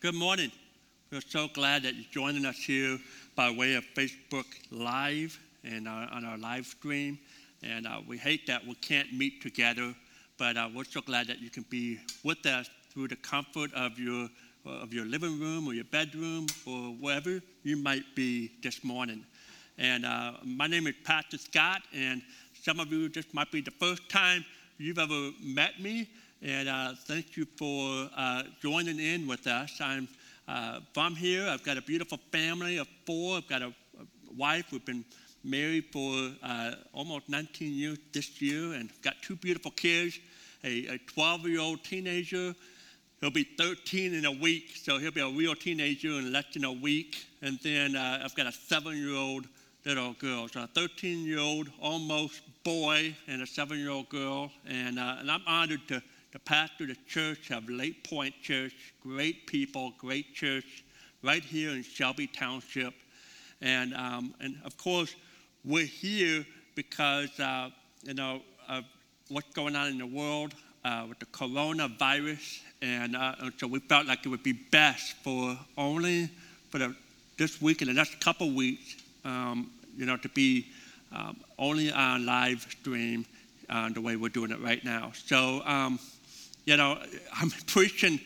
Good morning. We're so glad that you're joining us here by way of Facebook Live and uh, on our live stream. And uh, we hate that we can't meet together, but uh, we're so glad that you can be with us through the comfort of your, of your living room or your bedroom or wherever you might be this morning. And uh, my name is Pastor Scott, and some of you, this might be the first time you've ever met me. And uh, thank you for uh, joining in with us. I'm uh, from here. I've got a beautiful family of four. I've got a, a wife. We've been married for uh, almost 19 years this year, and got two beautiful kids a 12 year old teenager. He'll be 13 in a week, so he'll be a real teenager in less than a week. And then uh, I've got a seven year old little girl. So a 13 year old almost boy and a seven year old girl. And, uh, and I'm honored to the pastor of the church of Lake Point Church, great people, great church, right here in Shelby Township. And, um, and of course, we're here because, uh, you know, of what's going on in the world uh, with the coronavirus. And, uh, and, so we felt like it would be best for only for the, this week and the next couple weeks, um, you know, to be um, only on live stream uh, the way we're doing it right now. So, um, you know, I'm preaching,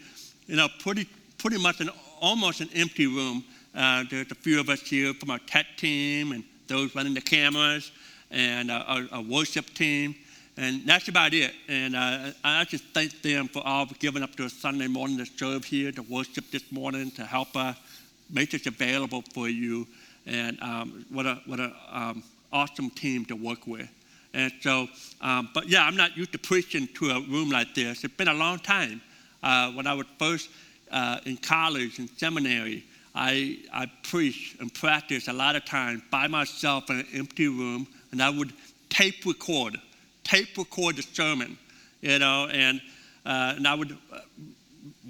you know, pretty, pretty much an almost an empty room. Uh, there's a few of us here from our tech team and those running the cameras and uh, our, worship team. And that's about it. And uh, I just thank them for all giving up their Sunday morning to serve here, to worship this morning, to help us make this available for you. And um, what a what a um, awesome team to work with. And so, um, but yeah, I'm not used to preaching to a room like this. It's been a long time. Uh, when I was first uh, in college and seminary, I, I preached and practiced a lot of times by myself in an empty room, and I would tape record, tape record the sermon, you know, and, uh, and I would uh,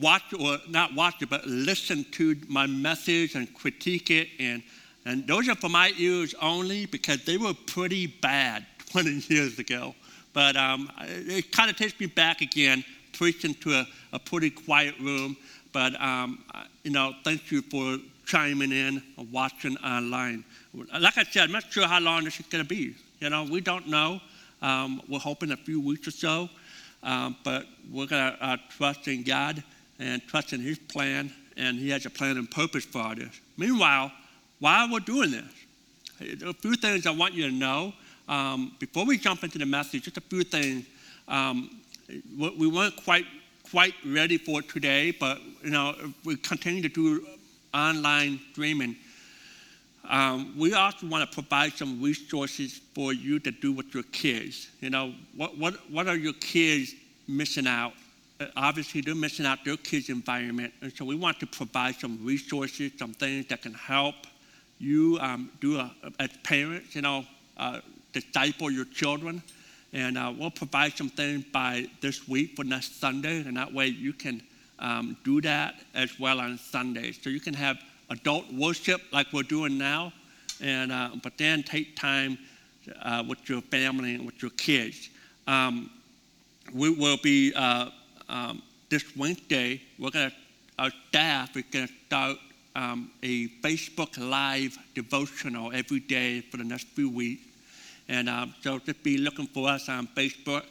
watch, or not watch it, but listen to my message and critique it. And, and those are for my ears only because they were pretty bad 20 years ago. But um, it kind of takes me back again, preaching to a, a pretty quiet room. But, um, you know, thank you for chiming in and watching online. Like I said, I'm not sure how long this is going to be. You know, we don't know. Um, we're hoping a few weeks or so. Um, but we're going to uh, trust in God and trust in His plan, and He has a plan and purpose for this. Meanwhile, while we're doing this, a few things I want you to know um, before we jump into the message, just a few things. Um, we weren't quite quite ready for today, but you know we continue to do online streaming. Um, we also want to provide some resources for you to do with your kids. You know, what what what are your kids missing out? Uh, obviously, they're missing out their kids' environment, and so we want to provide some resources, some things that can help you um, do a, as parents. You know. Uh, disciple your children. And uh, we'll provide some things by this week for next Sunday, and that way you can um, do that as well on Sundays. So you can have adult worship like we're doing now, and uh, but then take time uh, with your family and with your kids. Um, we will be uh, um, this Wednesday. We're gonna our staff is gonna start um, a Facebook Live devotional every day for the next few weeks. And um, so just be looking for us on Facebook,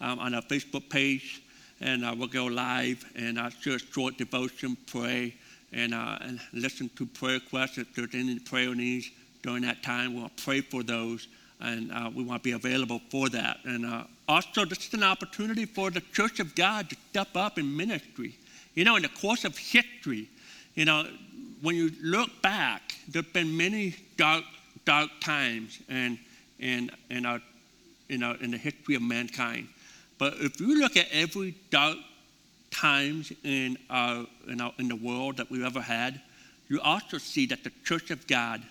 um, on our Facebook page, and uh, we'll go live and uh, share a short devotion, pray, and, uh, and listen to prayer requests. If there's any prayer needs during that time, we'll pray for those, and uh, we want to be available for that. And uh, also, this is an opportunity for the Church of God to step up in ministry. You know, in the course of history, you know, when you look back, there have been many dark, dark times, and in, in, our, in, our, in the history of mankind. But if you look at every dark times in, our, in, our, in the world that we've ever had, you also see that the church of God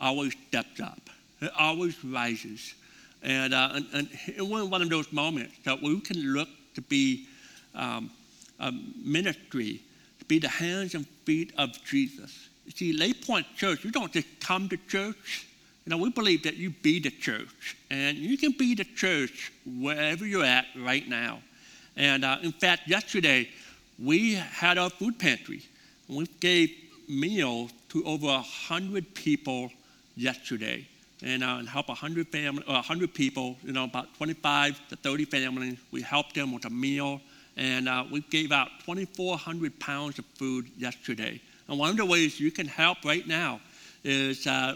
always steps up. It always rises. And, uh, and, and in one of those moments that we can look to be um, a ministry, to be the hands and feet of Jesus. See, Lake Point Church, you don't just come to church, you know, we believe that you be the church, and you can be the church wherever you're at right now. And uh, in fact, yesterday we had our food pantry, We gave meals to over 100 people yesterday and, uh, and help 100, family, uh, 100 people, you know, about 25 to 30 families. We helped them with a meal, and uh, we gave out 2,400 pounds of food yesterday. And one of the ways you can help right now is uh,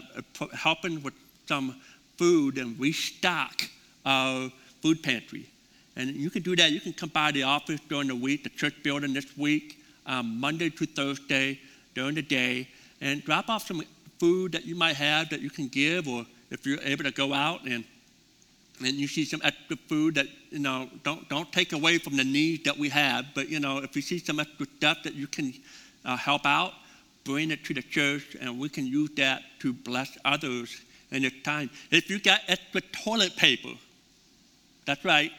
helping with some food and restock our food pantry. And you can do that. You can come by the office during the week, the church building this week, um, Monday to Thursday during the day, and drop off some food that you might have that you can give, or if you're able to go out and and you see some extra food that you know don't don't take away from the needs that we have, but you know if you see some extra stuff that you can uh, help out, bring it to the church, and we can use that to bless others in this time. If you got extra toilet paper, that's right.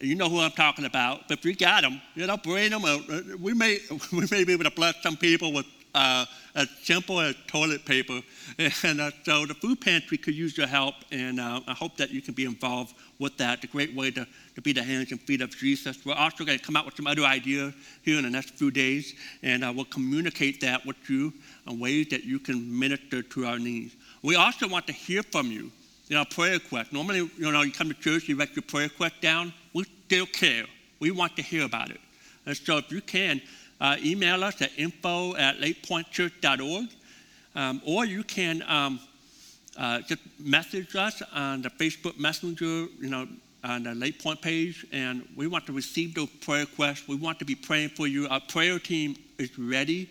You know who I'm talking about. But if you got them, you know, bring them. Uh, we may we may be able to bless some people with uh, as simple as toilet paper. And uh, so the food pantry could use your help, and uh, I hope that you can be involved with that. A great way to, to be the hands and feet of Jesus. We're also going to come out with some other ideas here in the next few days, and uh, we'll communicate that with you in ways that you can minister to our needs. We also want to hear from you. in our prayer requests. Normally, you know, you come to church, you write your prayer request down. We still care. We want to hear about it. And so if you can, uh, email us at info at lakepointchurch.org, um, or you can um, uh, just message us on the Facebook Messenger, you know, on the Lake Point page, and we want to receive those prayer requests. We want to be praying for you. Our prayer team is ready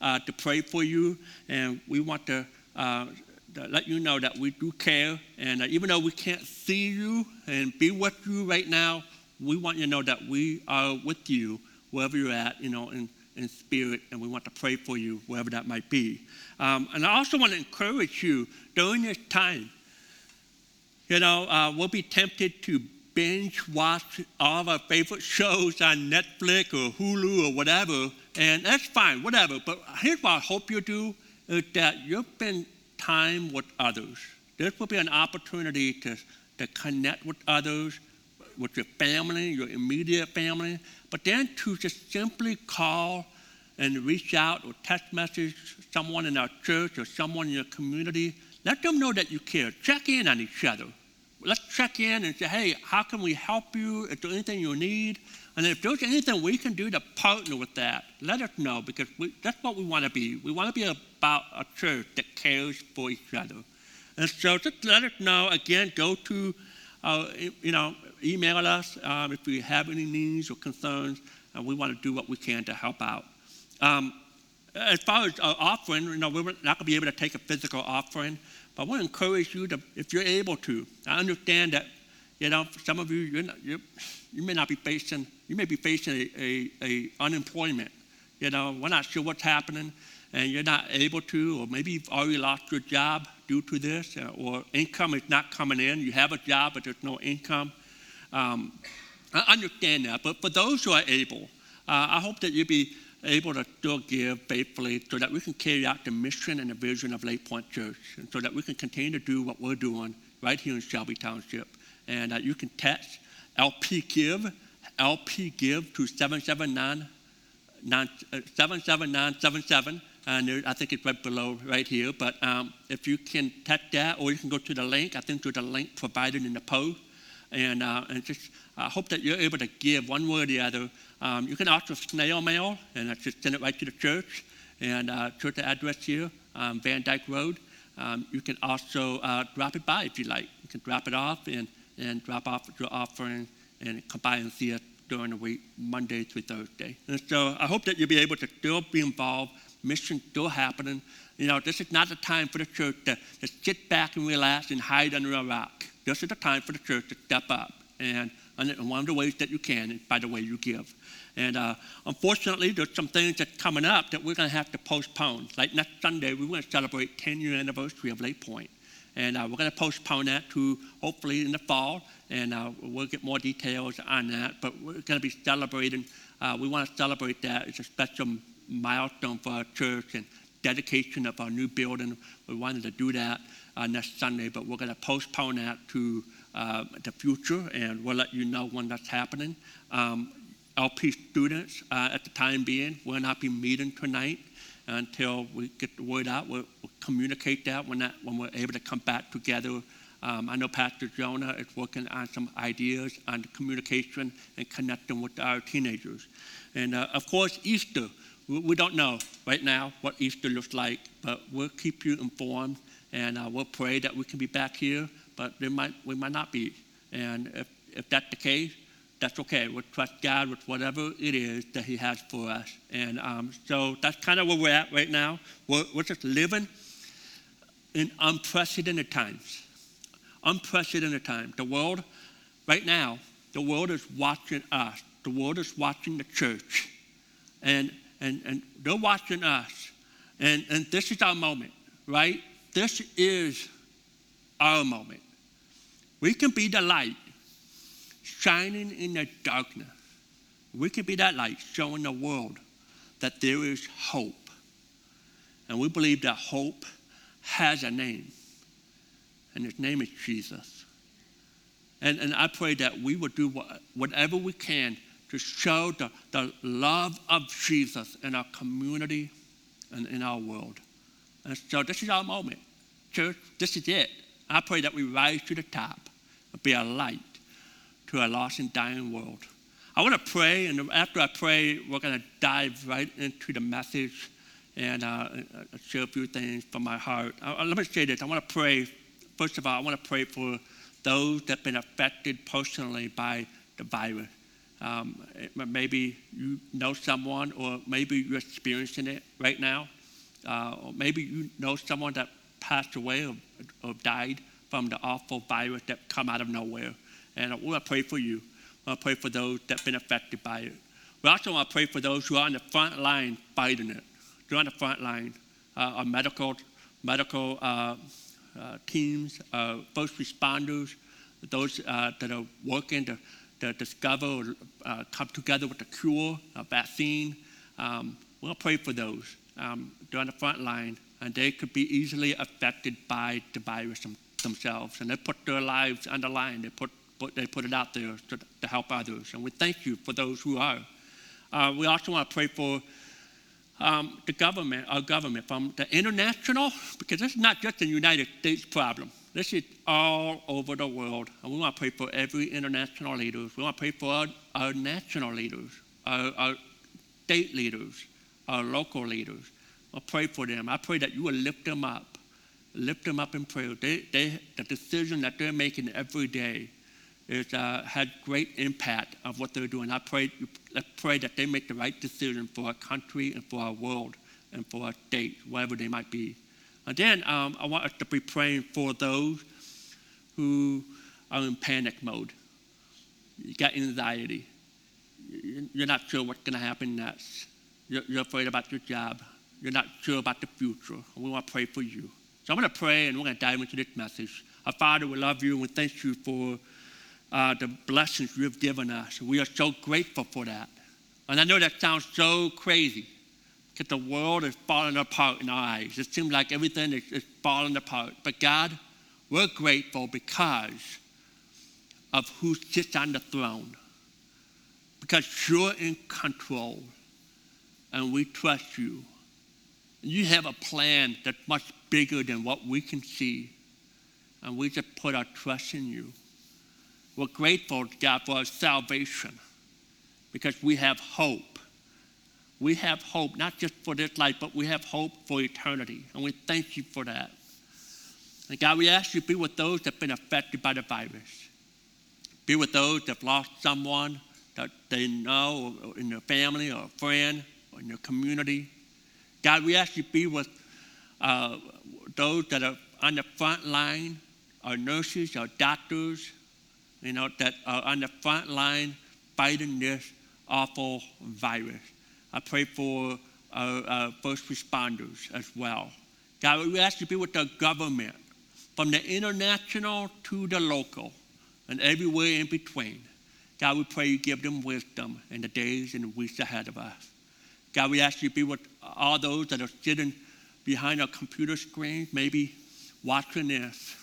uh, to pray for you, and we want to, uh, to, let you know that we do care. And even though we can't see you and be with you right now, we want you to know that we are with you wherever you're at, you know, in, in spirit, and we want to pray for you wherever that might be. Um, and I also want to encourage you during this time. You know, uh, we'll be tempted to binge watch all of our favorite shows on Netflix or Hulu or whatever, and that's fine, whatever. But here's what I hope you do is that you spend time with others. This will be an opportunity to, to connect with others, with your family, your immediate family, but then to just simply call and reach out or text message someone in our church or someone in your community, let them know that you care. Check in on each other. Let's check in and say, hey, how can we help you? Is there anything you need? And if there's anything we can do to partner with that, let us know because we, that's what we want to be. We want to be about a church that cares for each other. And so just let us know. Again, go to, uh, you know, email us um, if you have any needs or concerns, and we want to do what we can to help out. Um, as far as uh, offering, you know, we're not going to be able to take a physical offering, but I want to encourage you to, if you're able to. I understand that, you know, some of you, you're not, you're, you may not be facing, you may be facing a, a, a unemployment. You know, we're not sure what's happening, and you're not able to, or maybe you've already lost your job due to this, uh, or income is not coming in. You have a job, but there's no income. Um, I understand that, but for those who are able, uh, I hope that you'll be able to still give faithfully so that we can carry out the mission and the vision of Lake Point Church, and so that we can continue to do what we're doing right here in Shelby Township. And uh, you can text LP Give, LP Give to 779 77977. And there, I think it's right below, right here. But um, if you can text that, or you can go to the link, I think there's a link provided in the post and, uh, and just I hope that you're able to give one way or the other. Um, you can also snail mail, and I just send it right to the church. And uh, church address here, um, Van Dyke Road. Um, you can also uh, drop it by if you like. You can drop it off and, and drop off your offering and come by and see us during the week, Monday through Thursday. And so I hope that you'll be able to still be involved. Mission still happening. You know, this is not the time for the church to, to sit back and relax and hide under a rock. This is the time for the church to step up. And, and one of the ways that you can is by the way you give. And uh, unfortunately, there's some things that's coming up that we're going to have to postpone. Like next Sunday, we're going to celebrate 10 year anniversary of Lake Point. And uh, we're going to postpone that to hopefully in the fall, and uh, we'll get more details on that. But we're going to be celebrating, uh, we want to celebrate that. It's a special milestone for our church and dedication of our new building. We wanted to do that uh, next Sunday, but we're going to postpone that to uh, the future, and we'll let you know when that's happening. Um, LP students, uh, at the time being, will not be meeting tonight. Until we get the word out. We'll, we'll communicate that when, that when we're able to come back together. Um, I know Pastor Jonah is working on some ideas on communication and connecting with our teenagers. And uh, of course, Easter. We, we don't know right now what Easter looks like, but we'll keep you informed and uh, we'll pray that we can be back here, but might, we might not be. And if, if that's the case, that's okay. We'll trust God with whatever it is that He has for us. And um, so that's kind of where we're at right now. We're, we're just living in unprecedented times. Unprecedented times. The world, right now, the world is watching us. The world is watching the church. And, and, and they're watching us. And, and this is our moment, right? This is our moment. We can be the light shining in the darkness. We can be that light showing the world that there is hope. And we believe that hope has a name, and his name is Jesus. And, and I pray that we would do what, whatever we can to show the, the love of Jesus in our community and in our world. And so this is our moment. Church, this is it. I pray that we rise to the top and be a light to a lost and dying world. I want to pray, and after I pray, we're going to dive right into the message and uh, share a few things from my heart. Uh, let me say this I want to pray, first of all, I want to pray for those that have been affected personally by the virus. Um, maybe you know someone, or maybe you're experiencing it right now. Uh, or maybe you know someone that passed away or, or died from the awful virus that come out of nowhere. And we want to pray for you. We want to pray for those that have been affected by it. We also want to pray for those who are on the front line fighting it. They're on the front line. Uh, our medical, medical uh, uh, teams, uh, first responders, those uh, that are working to, to discover or uh, come together with a cure, a vaccine. Um, we'll pray for those. Um, they're on the front line, and they could be easily affected by the virus themselves. And they put their lives on the line. They put but they put it out there to, to help others. And we thank you for those who are. Uh, we also want to pray for um, the government, our government, from the international, because this is not just a United States problem. This is all over the world. And we want to pray for every international leader. We want to pray for our, our national leaders, our, our, state leaders, our local leaders. I'll pray for them. I pray that you will lift them up. Lift them up in prayer. They, they, the decision that they're making every day is, uh, had great impact of what they're doing. I pray, I pray that they make the right decision for our country and for our world and for our state, wherever they might be. And then um, I want us to be praying for those who are in panic mode. You got anxiety. You're not sure what's going to happen next. You're, you're afraid about your job. You're not sure about the future. we want to pray for you. So I'm going to pray and we're going to dive into this message. Our Father, we love you and thank you for uh, the blessings you have given us. We are so grateful for that. And I know that sounds so crazy because the world is falling apart in our eyes. It seems like everything is, is falling apart. But God, we're grateful because of who sits on the throne. Because you're in control and we trust you. You have a plan that's much bigger than what we can see. And we just put our trust in you. We're grateful, to God, for our salvation because we have hope. We have hope, not just for this life, but we have hope for eternity. And we thank you for that. And God, we ask you to be with those that have been affected by the virus. Be with those that have lost someone that they know in their family or a friend or in their community. God, we ask you to be with uh, those that are on the front line, our nurses, our doctors, you know, that are on the front line fighting this awful virus. I pray for our, our first responders as well. God, we ask you to be with the government, from the international to the local, and everywhere in between. God, we pray you give them wisdom in the days and weeks ahead of us. God, we ask you to be with all those that are sitting behind our computer screens, maybe watching this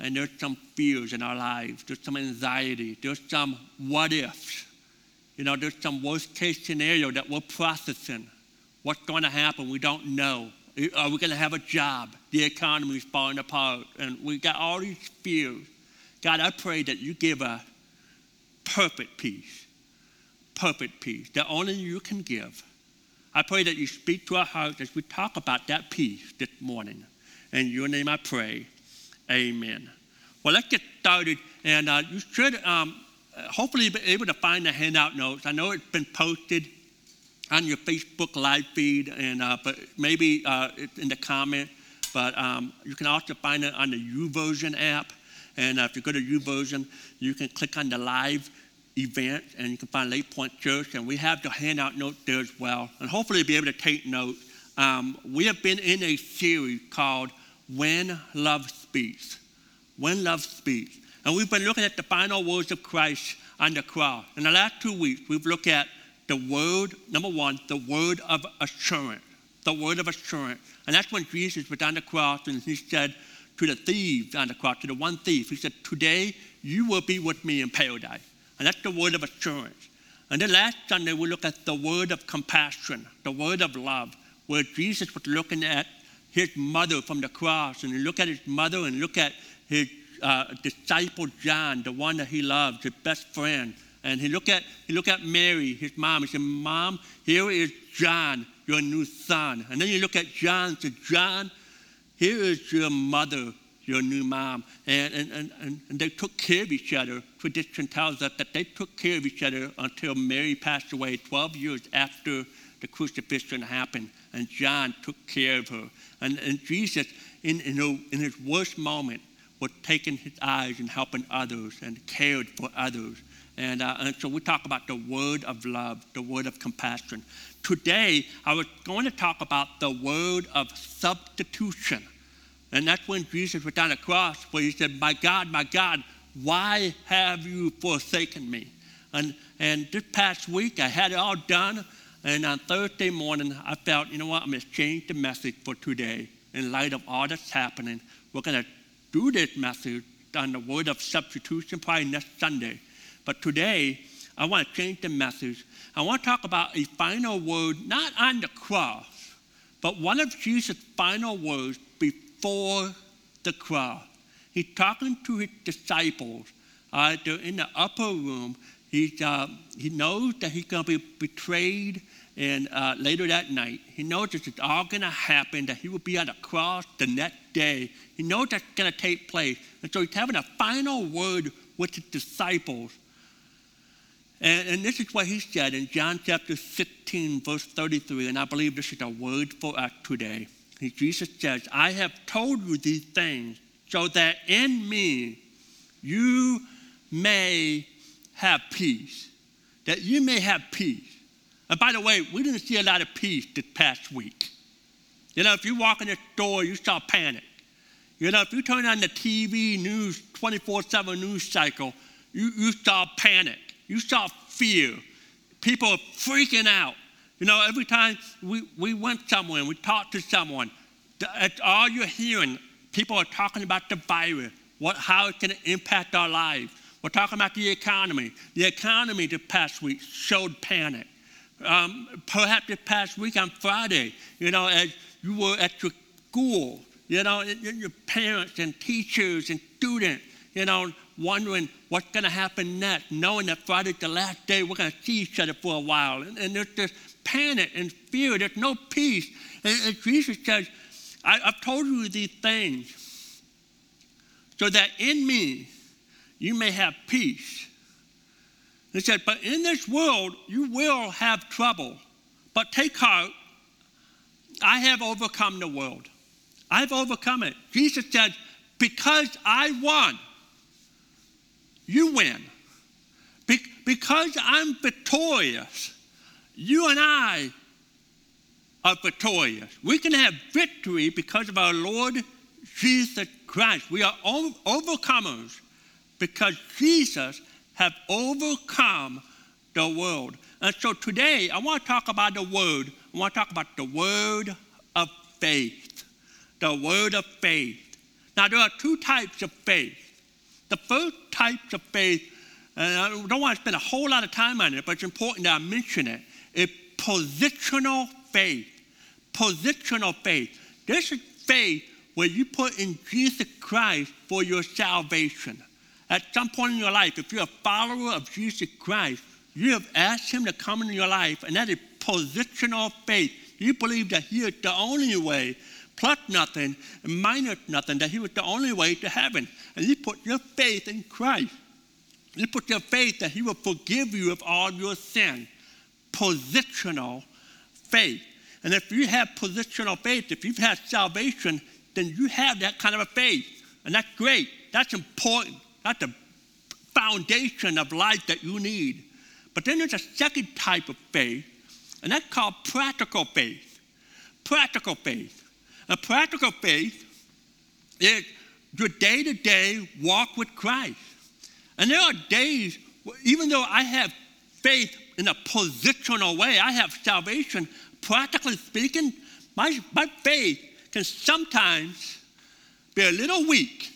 and there's some fears in our lives. There's some anxiety. There's some what ifs. You know, there's some worst case scenario that we're processing What's going to happen? We don't know. Are we going to have a job? The economy is falling apart. And we got all these fears. God, I pray that you give us perfect peace. Perfect peace that only you can give. I pray that you speak to our hearts as we talk about that peace this morning. In your name I pray. Amen. Well, let's get started. And uh, you should um, hopefully be able to find the handout notes. I know it's been posted on your Facebook live feed, and uh, but maybe uh, in the comment. But um, you can also find it on the YouVersion app. And uh, if you go to YouVersion, you can click on the live event, and you can find Lake Point Church. And we have the handout notes there as well. And hopefully, you'll be able to take notes. Um, we have been in a series called When Love Speaks. When Love Speaks. And we've been looking at the final words of Christ on the cross. In the last two weeks, we've looked at the word, number one, the word of assurance. The word of assurance. And that's when Jesus was on the cross and he said to the thieves on the cross, to the one thief, he said, Today you will be with me in paradise. And that's the word of assurance. And then last Sunday, we looked at the word of compassion, the word of love, where Jesus was looking at his mother from the cross. And he looked at his mother and look at his uh, disciple John, the one that he loved, his best friend. And he look at he look at Mary, his mom. He said, "Mom, here is John, your new son." And then you look at John. Said, "John, here is your mother, your new mom." And and, and, and they took care of each other. Tradition tells us that they took care of each other until Mary passed away, 12 years after the crucifixion happened. And John took care of her. And, and Jesus, in, in, in his worst moment, was taking his eyes and helping others and cared for others. And, uh, and so we talk about the word of love, the word of compassion. Today, I was going to talk about the word of substitution. And that's when Jesus was on the cross, where he said, My God, my God, why have you forsaken me? And, and this past week, I had it all done. And on Thursday morning, I felt, you know what, I'm going to change the message for today. In light of all that's happening, we're going to do this message on the word of substitution probably next Sunday. But today, I want to change the message. I want to talk about a final word, not on the cross, but one of Jesus' final words before the cross. He's talking to his disciples. Uh, they're in the upper room. He's, uh, he knows that he's going to be betrayed and uh, later that night. He knows this is all going to happen, that he will be on the cross the next day. He knows that's going to take place. And so he's having a final word with his disciples and, and, this is what he said in John chapter 16, verse 33, and I believe this is a word for us today. Jesus says, I have told you these things so that in me you may have peace. That you may have peace. And by the way, we didn't see a lot of peace this past week. You know, if you walk in the store, you saw panic. You know, if you turn on the TV news, 24 7 news cycle, you, you saw panic. You saw fear. People are freaking out. You know, every time we, we went somewhere and we talked to someone, that's all you're hearing. People are talking about the virus, what, how it's going to impact our lives. We're talking about the economy. The economy this past week showed panic. Um, perhaps this past week on Friday, you know, as you were at your school, you know, your parents and teachers and students, you know, wondering what's going to happen next, knowing that Friday's the last day we're going to see each other for a while. And, and there's this panic and fear, there's no peace. And, and Jesus says, I, I've told you these things so that in me you may have peace. He said, But in this world you will have trouble. But take heart, I have overcome the world. I've overcome it. Jesus said, Because I won, you win. Be- because I'm victorious, you and I are victorious. We can have victory because of our Lord Jesus Christ. We are overcomers because Jesus have overcome the world. And so today I want to talk about the word. I want to talk about the word of faith. The word of faith. Now there are two types of faith. The first types of faith, and I don't want to spend a whole lot of time on it, but it's important that I mention it, is positional faith, positional faith. This is faith where you put in Jesus Christ for your salvation. At some point in your life, if you're a follower of Jesus Christ, you have asked Him to come into your life, and that is positional faith. You believe that He is the only way, plus nothing, minus nothing, that He was the only way to heaven. And you put your faith in Christ. You put your faith that He will forgive you of all your sin. Positional faith. And if you have positional faith, if you've had salvation, then you have that kind of a faith. And that's great. That's important. That's the foundation of life that you need. But then there's a second type of faith, and that's called practical faith. Practical faith. A practical faith is your day to day walk with Christ. And there are days, even though I have faith in a positional way, I have salvation, practically speaking, my, my faith can sometimes be a little weak.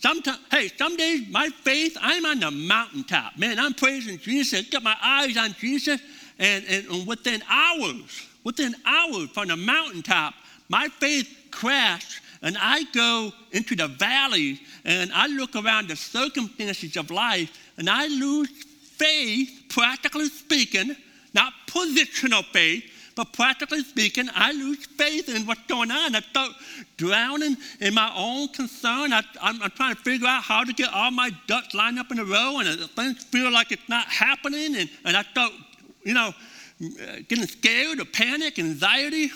Sometimes, hey, some days my faith, I'm on the mountaintop. Man, I'm praising Jesus. Got my eyes on Jesus. And, and within hours, within hours from the mountaintop, my faith crashed and I go into the valley and I look around the circumstances of life and I lose faith, practically speaking, not positional faith, but practically speaking, I lose faith in what's going on. I start drowning in my own concern. I, am trying to figure out how to get all my ducks lined up in a row, and things feel like it's not happening. And, and I start, you know, getting scared or panic, anxiety.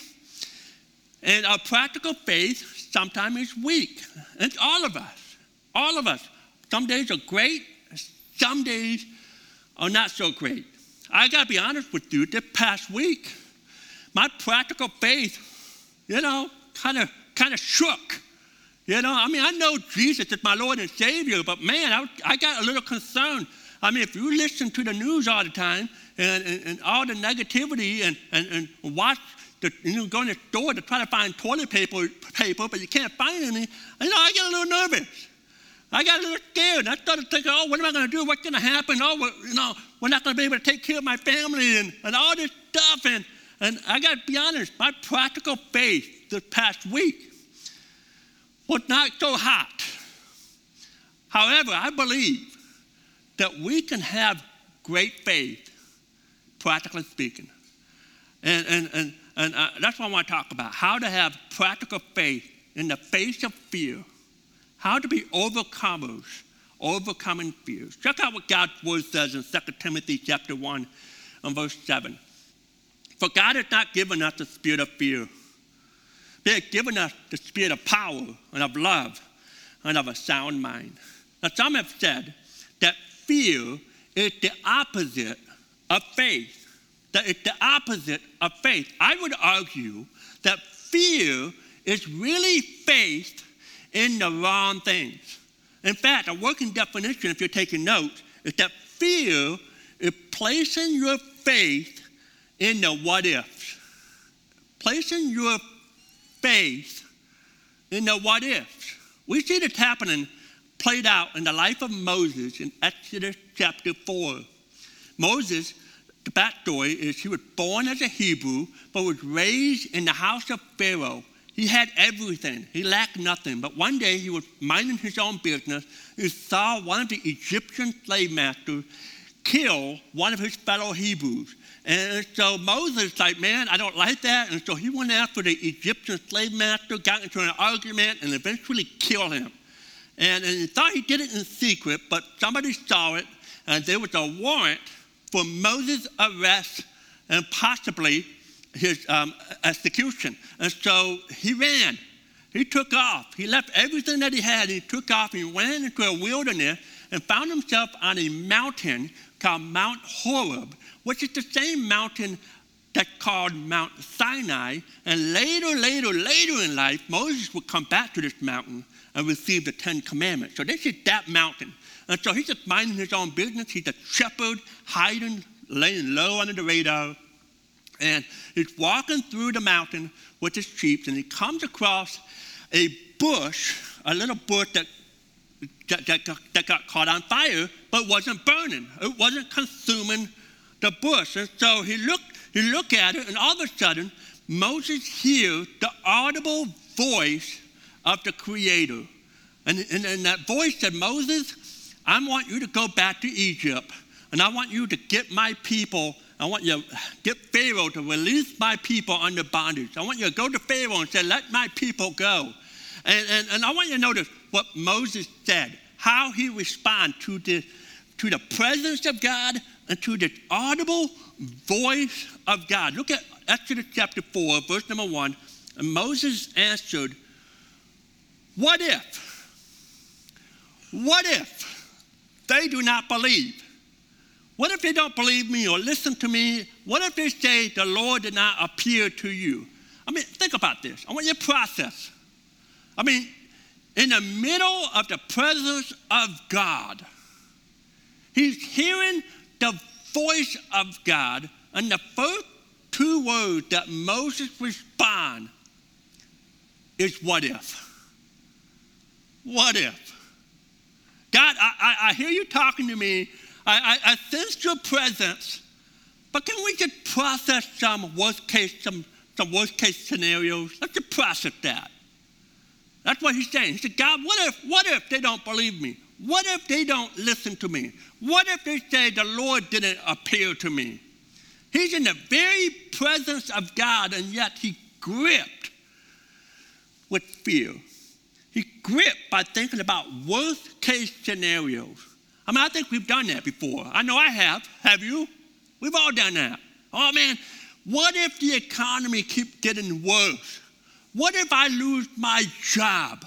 And our practical faith sometimes is weak. It's all of us. All of us. Some days are great, some days are not so great. I got to be honest with you, this past week, my practical faith, you know, kind of kind of shook. You know, I mean, I know Jesus is my Lord and Savior, but man, I, I got a little concerned. I mean, if you listen to the news all the time and, and, and all the negativity and, and, and watch the, you know, go in the store to try to find toilet paper, paper, but you can't find any, you know, I get a little nervous. I got a little scared. I started thinking, oh, what am I going to do? What's going to happen? Oh, you know, we're not going to be able to take care of my family and, and all this stuff. And, and I got to be honest, my practical faith this past week was not so hot. However, I believe that we can have great faith, practically speaking. And, and, and, and uh, that's what I want to talk about how to have practical faith in the face of fear, how to be overcomers, overcoming fears. Check out what God's word says in 2 Timothy chapter 1 and verse 7. For God has not given us the spirit of fear. He has given us the spirit of power and of love and of a sound mind. Now, some have said that fear is the opposite of faith. That it's the opposite of faith. I would argue that fear is really faith in the wrong things. In fact, a working definition, if you're taking notes, is that fear is placing your faith in the what ifs. Placing your faith in the what ifs. We see this happening played out in the life of Moses in Exodus chapter 4. Moses, the backstory is he was born as a Hebrew, but was raised in the house of Pharaoh. He had everything, he lacked nothing. But one day he was minding his own business. He saw one of the Egyptian slave masters kill one of his fellow Hebrews. And so Moses like, man, I don't like that. And so he went after the Egyptian slave master, got into an argument, and eventually killed him. And, and he thought he did it in secret, but somebody saw it, and there was a warrant for Moses' arrest and possibly his um, execution. And so he ran. He took off. He left everything that he had. He took off he ran into a wilderness and found himself on a mountain called Mount Horeb which is the same mountain that's called Mount Sinai. And later, later, later in life, Moses would come back to this mountain and receive the Ten Commandments. So this is that mountain. And so he's just minding his own business. He's a shepherd, hiding, laying low under the radar. And he's walking through the mountain with his sheep, and he comes across a bush, a little bush that, that, that, that got caught on fire, but wasn't burning. It wasn't consuming the bush. And so he looked, You look at it, and all of a sudden, Moses hears the audible voice of the Creator. And, and, and that voice said, Moses, I want you to go back to Egypt, and I want you to get my people. I want you to get Pharaoh to release my people under bondage. I want you to go to Pharaoh and say, Let my people go. And, and, and I want you to notice what Moses said, how he responded to the, to the presence of God and to the audible voice of God. Look at Exodus chapter 4, verse number 1. And Moses answered, What if? What if they do not believe? What if they don't believe me or listen to me? What if they say the Lord did not appear to you? I mean, think about this. I want you to process. I mean, in the middle of the presence of God, he's hearing the voice of God, and the first two words that Moses responds is what if? What if? God, I, I, I hear you talking to me. I, I, I sense your presence. But can we just process some worst case, some, some worst case scenarios? Let's just process that. That's what he's saying. He said, God, what if, what if they don't believe me? What if they don't listen to me? What if they say the Lord didn't appear to me? He's in the very presence of God, and yet he gripped with fear. He gripped by thinking about worst case scenarios. I mean, I think we've done that before. I know I have. Have you? We've all done that. Oh man, what if the economy keeps getting worse? What if I lose my job?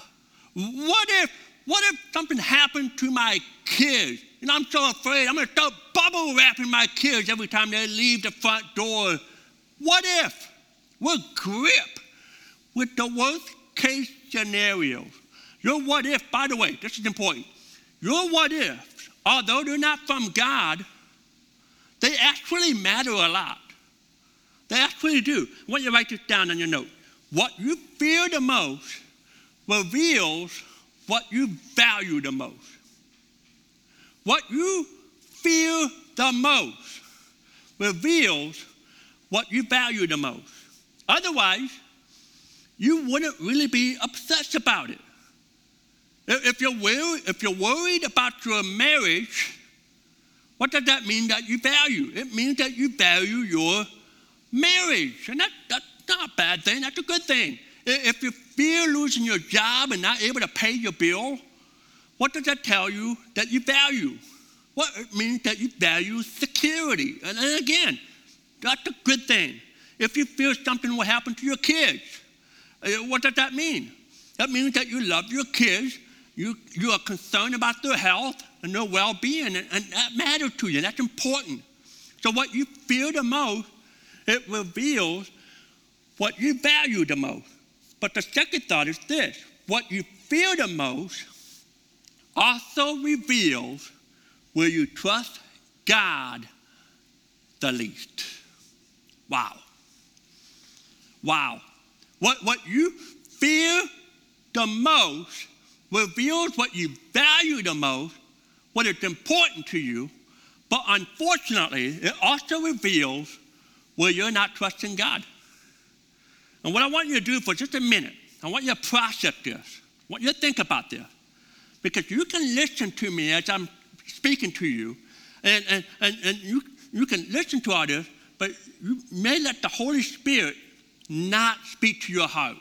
What if what if something happened to my kids? And I'm so afraid I'm gonna start bubble wrapping my kids every time they leave the front door. What if? We're gripped with the worst case scenarios. Your what if, by the way, this is important. Your what ifs, although they're not from God, they actually matter a lot. They actually do. I want you to write this down on your note. What you fear the most reveals what you value the most. What you fear the most reveals what you value the most. Otherwise, you wouldn't really be obsessed about it. If you're, worried, if you're worried about your marriage, what does that mean that you value? It means that you value your marriage. And that, that's not a bad thing, that's a good thing. If you fear losing your job and not able to pay your bill, what does that tell you that you value? Well, it means that you value security. And then again, that's a good thing. If you fear something will happen to your kids, uh, what does that mean? That means that you love your kids, you, you are concerned about their health and their well being, and, and that matters to you. That's important. So, what you fear the most, it reveals what you value the most. But the second thought is this what you fear the most also reveals where you trust God the least. Wow. Wow. What, what you fear the most reveals what you value the most, what is important to you, but unfortunately, it also reveals where you're not trusting God. And what I want you to do for just a minute, I want you to process this. I want you to think about this. Because you can listen to me as I'm speaking to you, and, and, and, and you, you can listen to all this, but you may let the Holy Spirit not speak to your heart.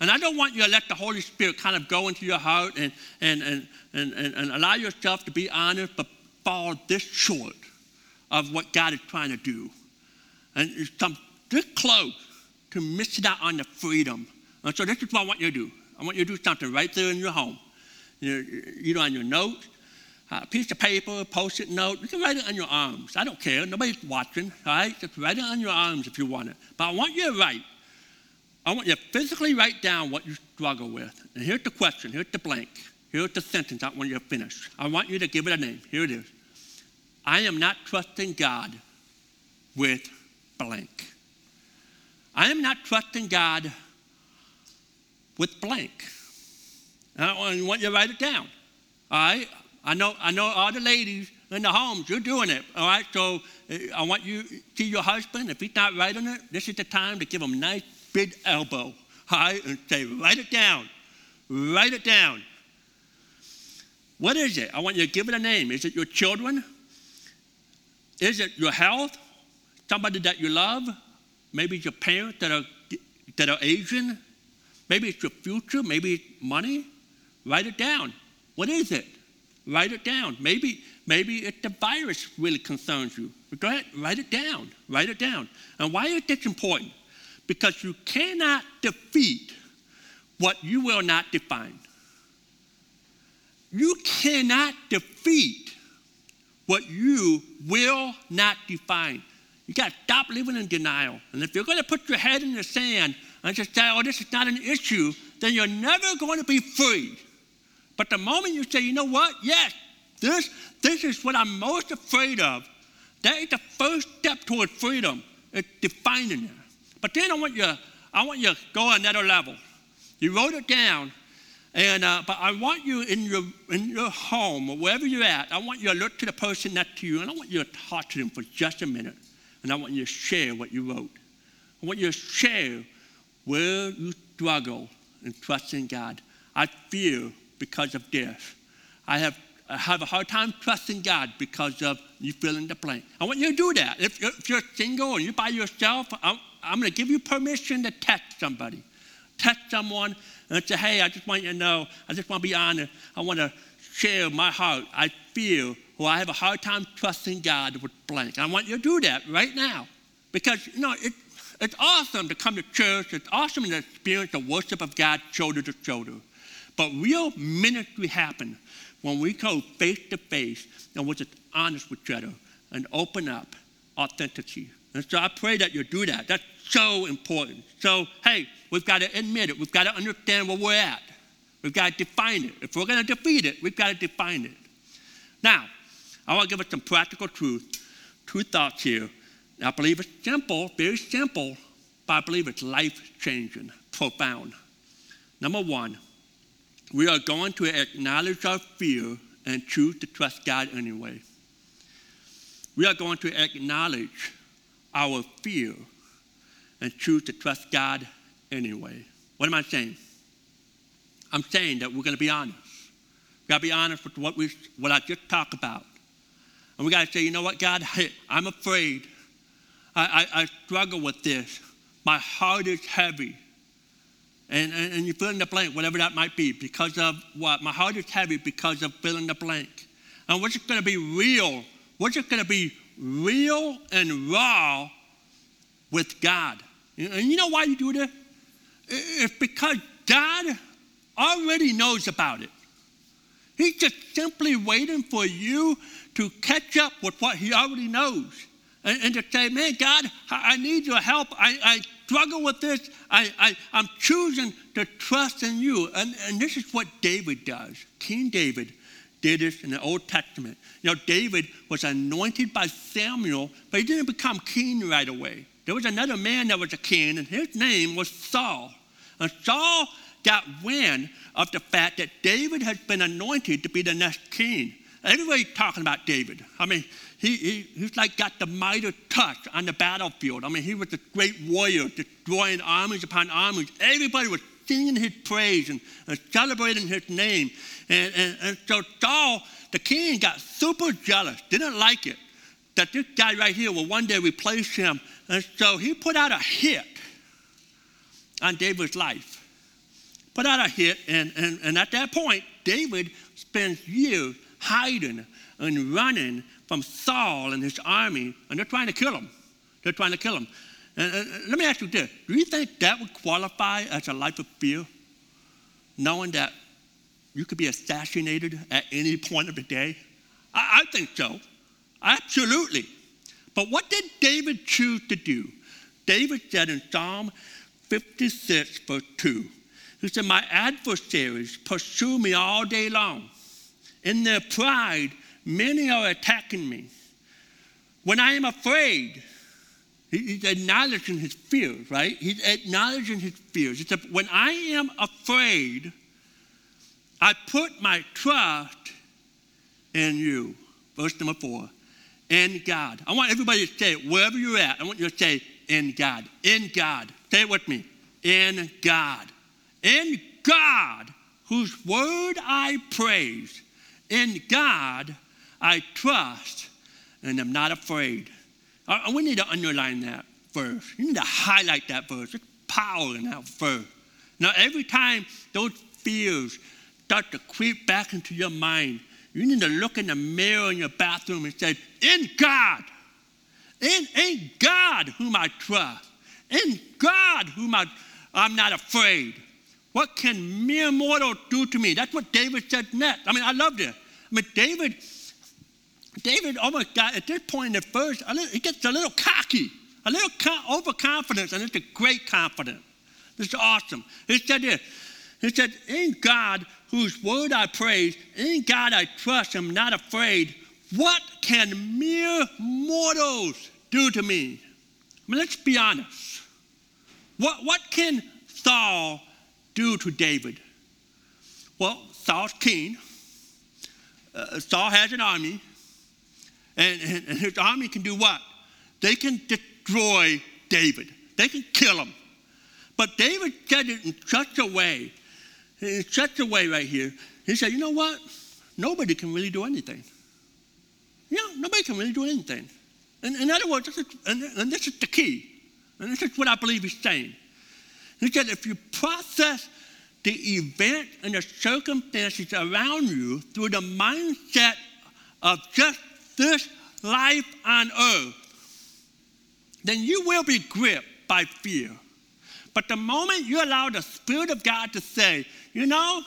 And I don't want you to let the Holy Spirit kind of go into your heart and, and, and, and, and, allow yourself to be honest, but fall this short of what God is trying to do. And it's come this close to missing out on the freedom. And so this is what I want you to do. I want you to do something right there in your home. You know, either on your note, a uh, piece of paper, post-it note. You can write it on your arms. I don't care. Nobody's watching, all right? Just write it on your arms if you want it. But I want you to write. I want you to physically write down what you struggle with. And here's the question. Here's the blank. Here's the sentence I want you to finish. I want you to give it a name. Here it is. I am not trusting God with blank. I am not trusting God with blank. I want you to write it down. All right? I know, I know all the ladies, in the homes, you're doing it. All right, so uh, I want you to see your husband. If he's not writing it, this is the time to give him a nice big elbow. All right, and say, write it down. Write it down. What is it? I want you to give it a name. Is it your children? Is it your health? Somebody that you love? Maybe it's your parents that are, that are Asian? Maybe it's your future. Maybe it's money. Write it down. What is it? Write it down. Maybe, maybe it's the virus really concerns you. Go ahead, write it down. Write it down. And why is this important? Because you cannot defeat what you will not define. You cannot defeat what you will not define. You got to stop living in denial. And if you're going to put your head in the sand and just say, oh, this is not an issue, then you're never going to be free. But the moment you say, you know what? Yes, this, this is what I'm most afraid of, that is the first step toward freedom. It's defining it. But then I want you, I want you to go another level. You wrote it down, and uh, but I want you in your in your home or wherever you're at. I want you to look to the person next to you, and I want you to talk to them for just a minute, and I want you to share what you wrote. I want you to share where you struggle in trusting God. I fear because of this. I have I have a hard time trusting God because of you fill in the blank. I want you to do that. If, if you're single and you're by yourself, I'm, I'm going to give you permission to text somebody. Text someone and say, hey, I just want you to know, I just want to be honest. I want to share my heart. I feel, or I have a hard time trusting God with blank. I want you to do that right now. Because, you know, it, it's awesome to come to church. It's awesome to experience the worship of God shoulder to shoulder. But real ministry happens when we go face to face and we're just honest with each other and open up authenticity. And so I pray that you do that. That's so important. So, hey, we've got to admit it. We've got to understand where we're at. We've got to define it. If we're going to defeat it, we've got to define it. Now, I want to give us some practical truth, two thoughts here. I believe it's simple, very simple, but I believe it's life changing, profound. Number one, we are going to acknowledge our fear and choose to trust God anyway. We are going to acknowledge our fear and choose to trust God anyway. What am I saying? I'm saying that we're going to be honest. We got to be honest with what, we, what I just talked about. And we got to say, you know what, God, I'm afraid. I, I, I struggle with this. My heart is heavy. And, and, and you fill in the blank, whatever that might be, because of what? My heart is heavy because of filling the blank. And what's going to be real? What's going to be real and raw with God? And you know why you do this? It's because God already knows about it. He's just simply waiting for you to catch up with what he already knows. And, and to say, man, God, I, need your help. I, I struggle with this. I, I, I'm choosing to trust in you. And, and this is what David does. King David did this in the Old Testament. You know, David was anointed by Samuel, but he didn't become king right away. There was another man that was a king, and his name was Saul. And Saul got wind of the fact that David had been anointed to be the next king. Everybody's talking about David. I mean, he, he, he's like got the mighty touch on the battlefield. I mean, he was a great warrior, destroying armies upon armies. Everybody was singing his praise and, and celebrating his name. And, and, and so Saul, the king, got super jealous, didn't like it that this guy right here will one day replace him. And so he put out a hit on David's life. Put out a hit, and, and, and at that point, David spends years hiding and running from Saul and his army, and they're trying to kill him. They're trying to kill him. And, and let me ask you this do you think that would qualify as a life of fear? Knowing that you could be assassinated at any point of the day? I, I think so. Absolutely. But what did David choose to do? David said in Psalm 56, verse 2, he said, My adversaries pursue me all day long. In their pride, many are attacking me. When I am afraid, he's acknowledging his fears, right? He's acknowledging his fears. He said, When I am afraid, I put my trust in you verse number four. In God. I want everybody to say it wherever you're at. I want you to say, in God. In God. Say it with me. In God. In God, whose word I praise. In God I trust and am not afraid. We need to underline that verse. You need to highlight that verse. There's power in that verse. Now, every time those fears start to creep back into your mind, you need to look in the mirror in your bathroom and say, In God, in, in God whom I trust, in God whom I, I'm not afraid. What can mere mortal do to me? That's what David said next. I mean, I loved it. I mean, David, David almost got at this point in the verse, he gets a little cocky, a little overconfidence, and it's a great confidence. It's awesome. He said this. He said, In God, whose word I praise, in God I trust, I'm not afraid. What can mere mortals do to me? I mean, let's be honest. What, what can Saul do to David? Well, Saul's king. Uh, Saul has an army. And, and, and his army can do what? They can destroy David, they can kill him. But David said it in such a way, in such a way right here. He said, you know what? Nobody can really do anything. Yeah, nobody can really do anything. And in other words, this is, and, and this is the key. And this is what I believe he's saying. He said, if you process the event and the circumstances around you through the mindset of just this life on earth, then you will be gripped by fear. But the moment you allow the Spirit of God to say, you know,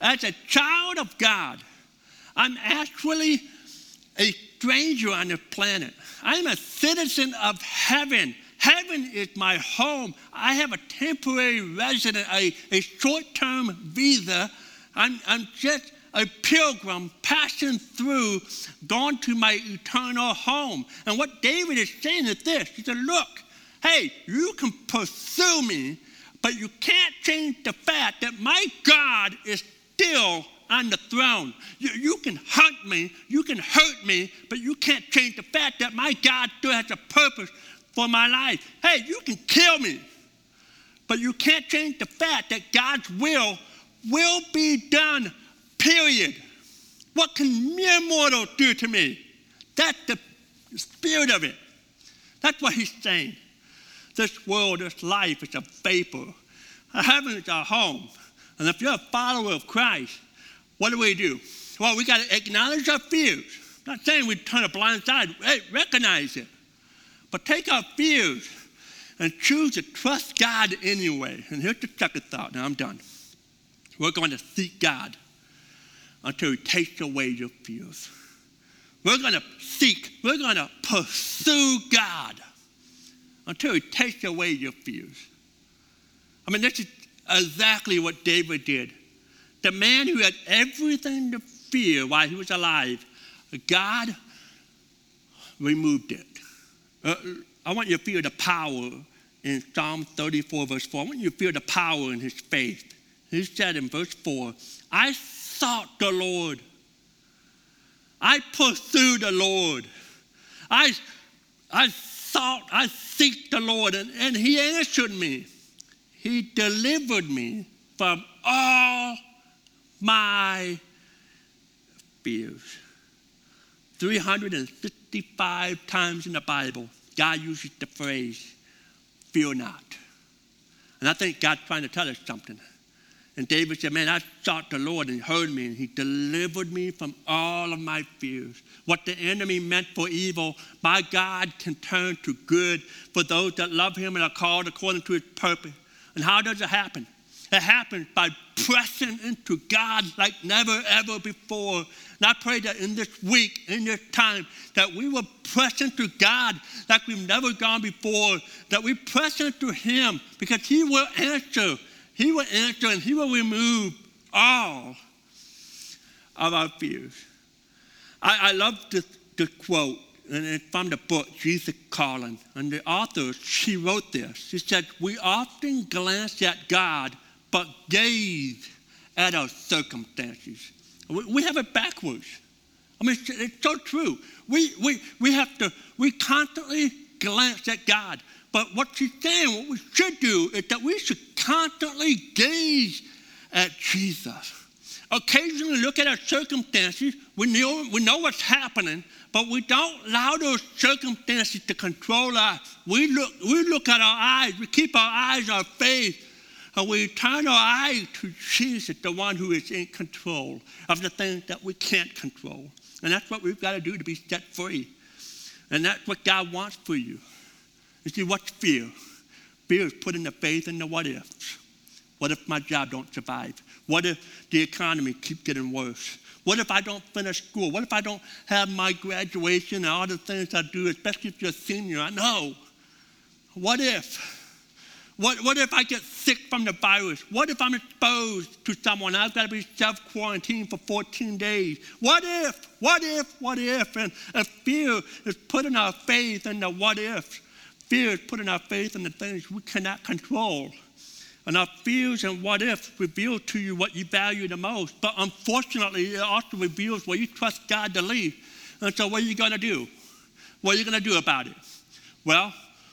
as a child of God, I'm actually a stranger on the planet. I'm a citizen of heaven. Heaven is my home. I have a temporary resident, a, a short term visa. I'm, I'm just a pilgrim passing through, going to my eternal home. And what David is saying is this He said, Look, hey, you can pursue me, but you can't change the fact that my God is still on the throne. You, you, can hunt me, you can hurt me, but you can't change the fact that my God still has a purpose for my life. Hey, you can kill me, but you can't change the fact that God's will will be done, period. What can mere mortal do to me? That's the spirit of it. That's what he's saying. This world, this life is a vapor. Heaven is our home. And if you're a follower of Christ, what do we do? Well, we got to acknowledge our fears. I'm not saying we turn a blind side. Hey, recognize it. But take our fears and choose to trust God anyway. And here's the second thought. Now I'm done. We're going to seek God until He takes away your fears. We're going to seek, we're going to pursue God until he takes away your fears. I mean, this is exactly what David did. The man who had everything to fear while he was alive, God removed it. Uh, I want you to feel the power in Psalm 34, verse 4. I want you to feel the power in his faith. He said in verse 4, I sought the Lord. I pursued the Lord. I, I sought, I seek the Lord, and, and He answered me. He delivered me from all my fears. 365 times in the Bible, God uses the phrase, fear not. And I think God's trying to tell us something. And David said, Man, I sought the Lord and he heard me, and he delivered me from all of my fears. What the enemy meant for evil, my God can turn to good for those that love him and are called according to his purpose. And how does it happen? It happens by pressing into God like never ever before. And I pray that in this week, in this time, that we will press into God like we've never gone before, that we press into Him because He will answer. He will answer and He will remove all of our fears. I, I love this, this quote, and it's from the book, Jesus Calling. And the author, she wrote this. She said, We often glance at God, but gaze at our circumstances. We, have it backwards. I mean, it's, so true. We, we, we have to, we constantly glance at God. But what she's saying, what we should do is that we should constantly gaze at Jesus. Occasionally look at our circumstances. We know, we know what's happening, but we don't allow those circumstances to control us. We look, we look at our eyes, we keep our eyes on faith, and we turn our eyes to Jesus, the one who is in control of the things that we can't control. And that's what we've got to do to be set free. And that's what God wants for you. You see, what's fear? Fear is putting the faith in the what ifs. What if my job don't survive? What if the economy keeps getting worse? What if I don't finish school? What if I don't have my graduation and all the things I do, especially if you're a senior? I know. What if? What, what if I get sick from the virus? What if I'm exposed to someone? I've got to be self quarantined for 14 days. What if? What if? What if? And, and fear is putting our faith in the what ifs. Fear is putting our faith in the things we cannot control. And our fears and what ifs reveal to you what you value the most. But unfortunately, it also reveals where you trust God to lead. And so, what are you going to do? What are you going to do about it? Well,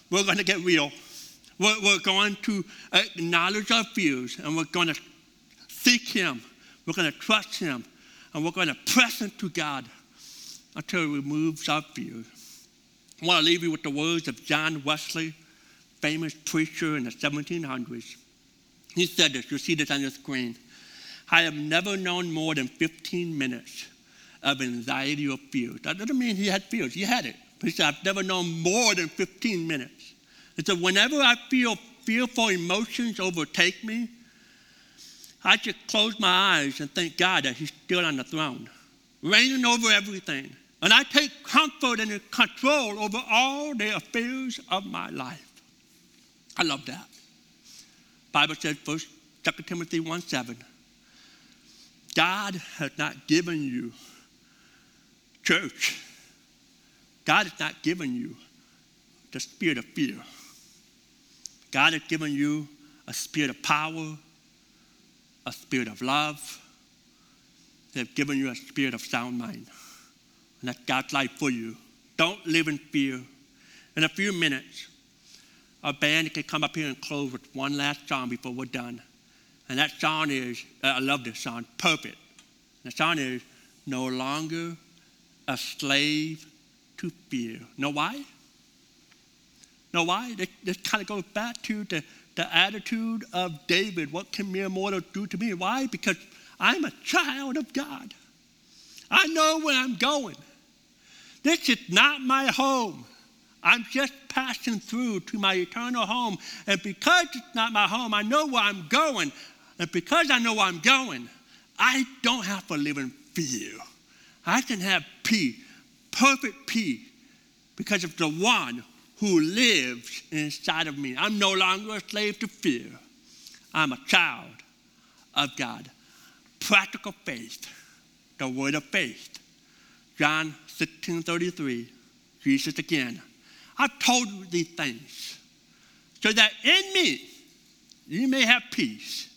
we're going to get real. We're, we're going to acknowledge our fears and we're going to seek Him. We're going to trust Him and we're going to press into God until He removes our fears. I want to leave you with the words of John Wesley, famous preacher in the 1700s. He said this, you see this on your screen. I have never known more than 15 minutes of anxiety or fear. That doesn't mean he had fears, he had it. But he said, I've never known more than 15 minutes. And so whenever I feel fearful emotions overtake me, I just close my eyes and thank God that He's still on the throne, reigning over everything. And I take comfort and control over all the affairs of my life. I love that. Bible says first 2 Timothy 1 7. God has not given you church. God has not given you the spirit of fear. God has given you a spirit of power, a spirit of love. They've given you a spirit of sound mind. And that's God's life for you. Don't live in fear. In a few minutes, our band can come up here and close with one last song before we're done. And that song is, uh, I love this song, Perfect. The song is, No Longer a Slave to Fear. Know why? Know why? This, this kind of goes back to the, the attitude of David. What can mere mortal do to me? Why? Because I'm a child of God. I know where I'm going. This is not my home. I'm just passing through to my eternal home. And because it's not my home, I know where I'm going. And because I know where I'm going, I don't have to live in fear. I can have peace, perfect peace, because of the one who lives inside of me. I'm no longer a slave to fear. I'm a child of God. Practical faith, the word of faith. John 16 33, Jesus again. I've told you these things so that in me you may have peace.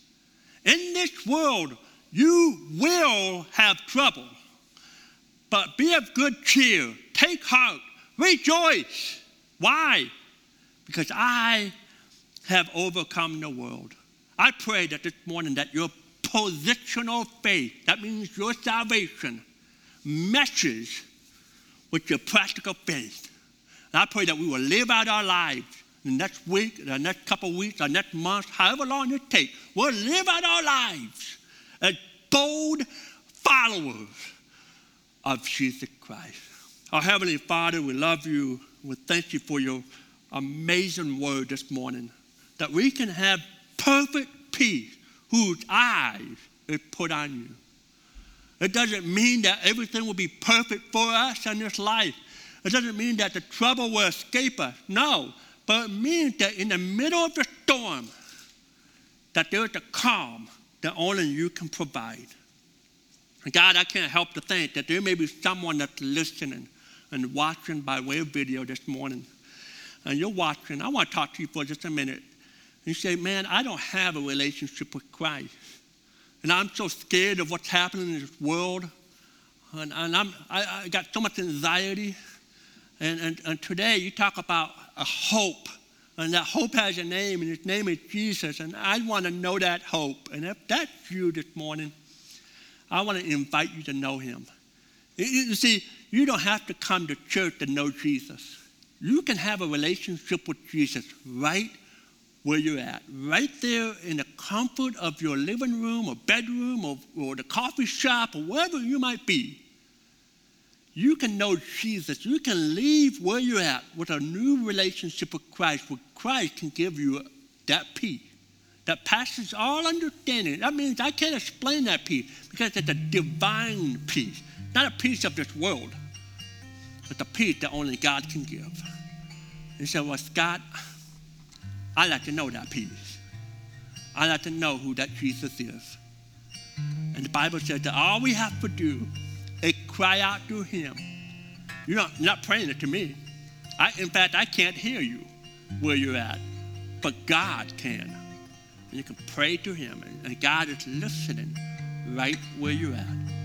In this world you will have trouble, but be of good cheer. Take heart, rejoice. Why? Because I have overcome the world. I pray that this morning that your positional faith, that means your salvation, meshes with your practical faith. And I pray that we will live out our lives the next week, the next couple of weeks, the next month, however long it takes. We'll live out our lives as bold followers of Jesus Christ. Our Heavenly Father, we love you we thank you for your amazing word this morning that we can have perfect peace whose eyes is put on you. It doesn't mean that everything will be perfect for us in this life. It doesn't mean that the trouble will escape us. No, but it means that in the middle of the storm, that there's a calm that only you can provide. God, I can't help to think that there may be someone that's listening and watching by way of video this morning, and you're watching, I want to talk to you for just a minute. You say, Man, I don't have a relationship with Christ. And I'm so scared of what's happening in this world. And, and I'm, I, I got so much anxiety. And, and, and today you talk about a hope. And that hope has a name, and its name is Jesus. And I want to know that hope. And if that's you this morning, I want to invite you to know him. You see, you don't have to come to church to know Jesus. You can have a relationship with Jesus right where you're at, right there in the comfort of your living room or bedroom or, or the coffee shop or wherever you might be. You can know Jesus. You can leave where you're at with a new relationship with Christ, where Christ can give you that peace that passes all understanding. That means I can't explain that peace because it's a divine peace, not a peace of this world, but the peace that only God can give. And so, well, Scott, I'd like to know that peace. I'd like to know who that Jesus is. And the Bible says that all we have to do is cry out to Him. You're not, you're not praying it to me. I, in fact, I can't hear you where you're at, but God can. And you can pray to Him, and, and God is listening right where you're at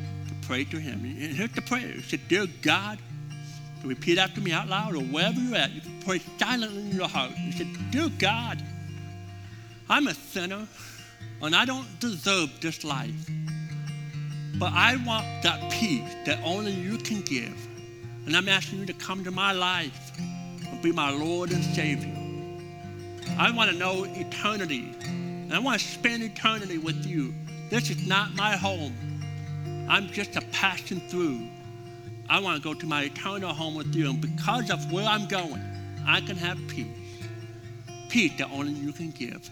pray to Him. And here's the prayer. He said, Dear God, repeat after me out loud or wherever you're at. You can pray silently in your heart. He say, Dear God, I'm a sinner and I don't deserve this life. But I want that peace that only you can give. And I'm asking you to come to my life and be my Lord and Savior. I want to know eternity. And I want to spend eternity with you. This is not my home. I'm just a passing through. I want to go to my eternal home with you. And because of where I'm going, I can have peace. Peace that only you can give.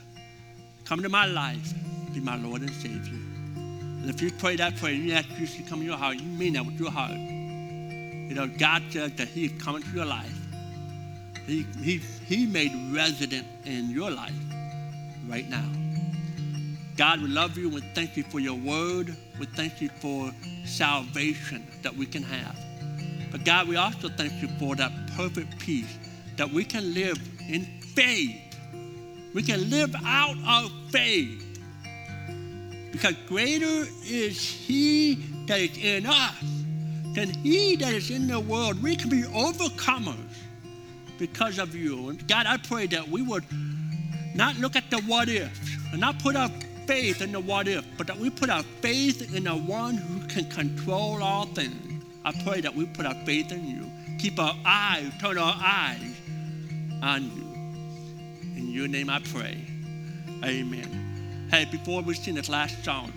Come to my life, be my Lord and Savior. And if you pray that prayer and you ask Jesus to come your heart, you mean that with your heart. You know, God says that He's coming to your life. He, he, he made resident in your life right now. God, we love you We thank you for your word. We thank you for salvation that we can have. But God, we also thank you for that perfect peace that we can live in faith. We can live out of faith. Because greater is He that is in us than He that is in the world. We can be overcomers because of you. And God, I pray that we would not look at the what ifs and not put our faith in the what if, but that we put our faith in the one who can control all things. I pray that we put our faith in you. Keep our eyes, turn our eyes on you. In your name I pray. Amen. Hey, before we sing this last song,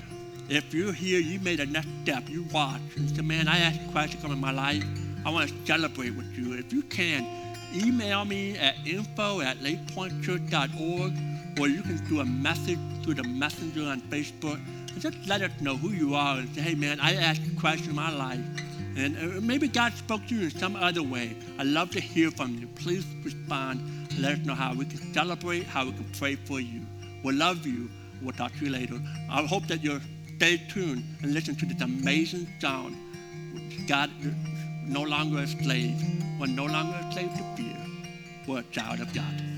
if you're here, you made a next step, you watch, and say, man, I asked Christ to come in my life. I want to celebrate with you. If you can, email me at info at lakepointchurch.org or you can do a message through the messenger on Facebook and just let us know who you are and say, hey man, I asked a question in my life. And uh, maybe God spoke to you in some other way. I'd love to hear from you. Please respond let us know how we can celebrate, how we can pray for you. We love you. We'll talk to you later. I hope that you'll stay tuned and listen to this amazing song. God, no longer a slave. We're no longer a slave to fear. We're a child of God.